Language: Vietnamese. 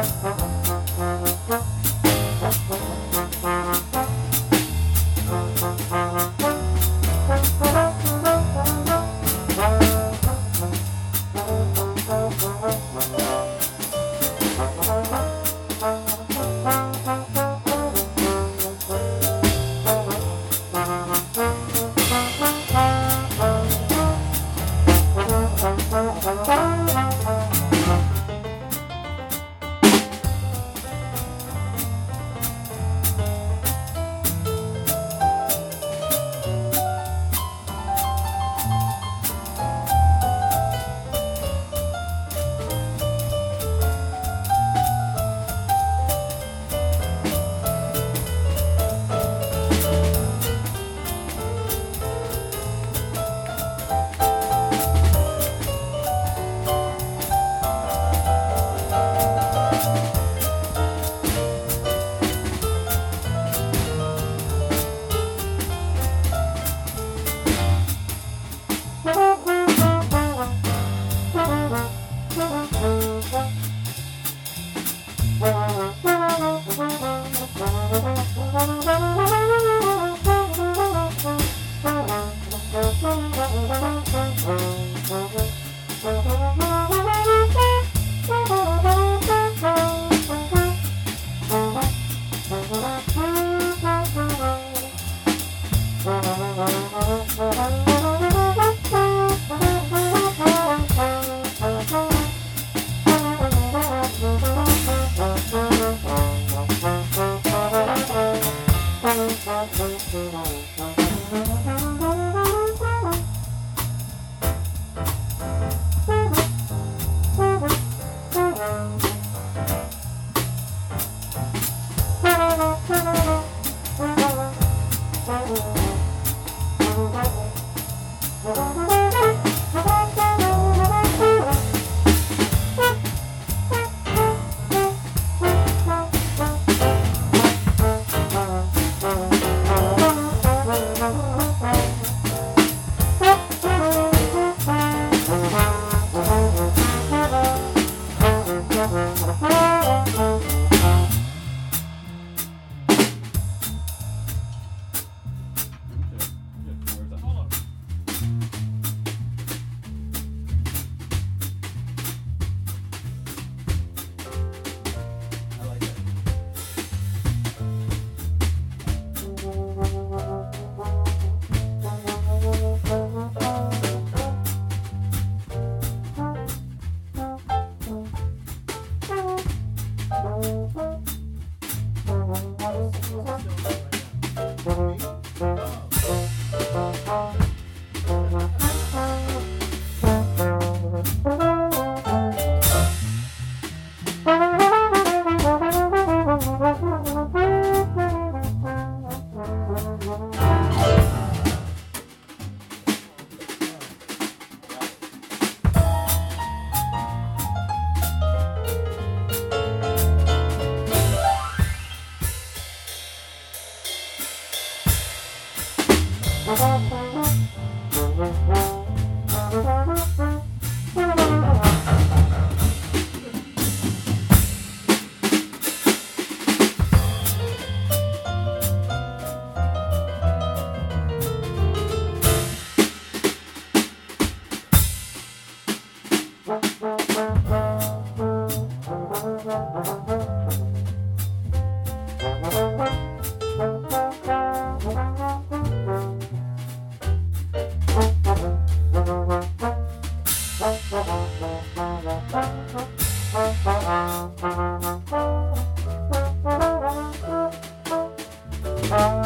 Bye. Thank you. Bye.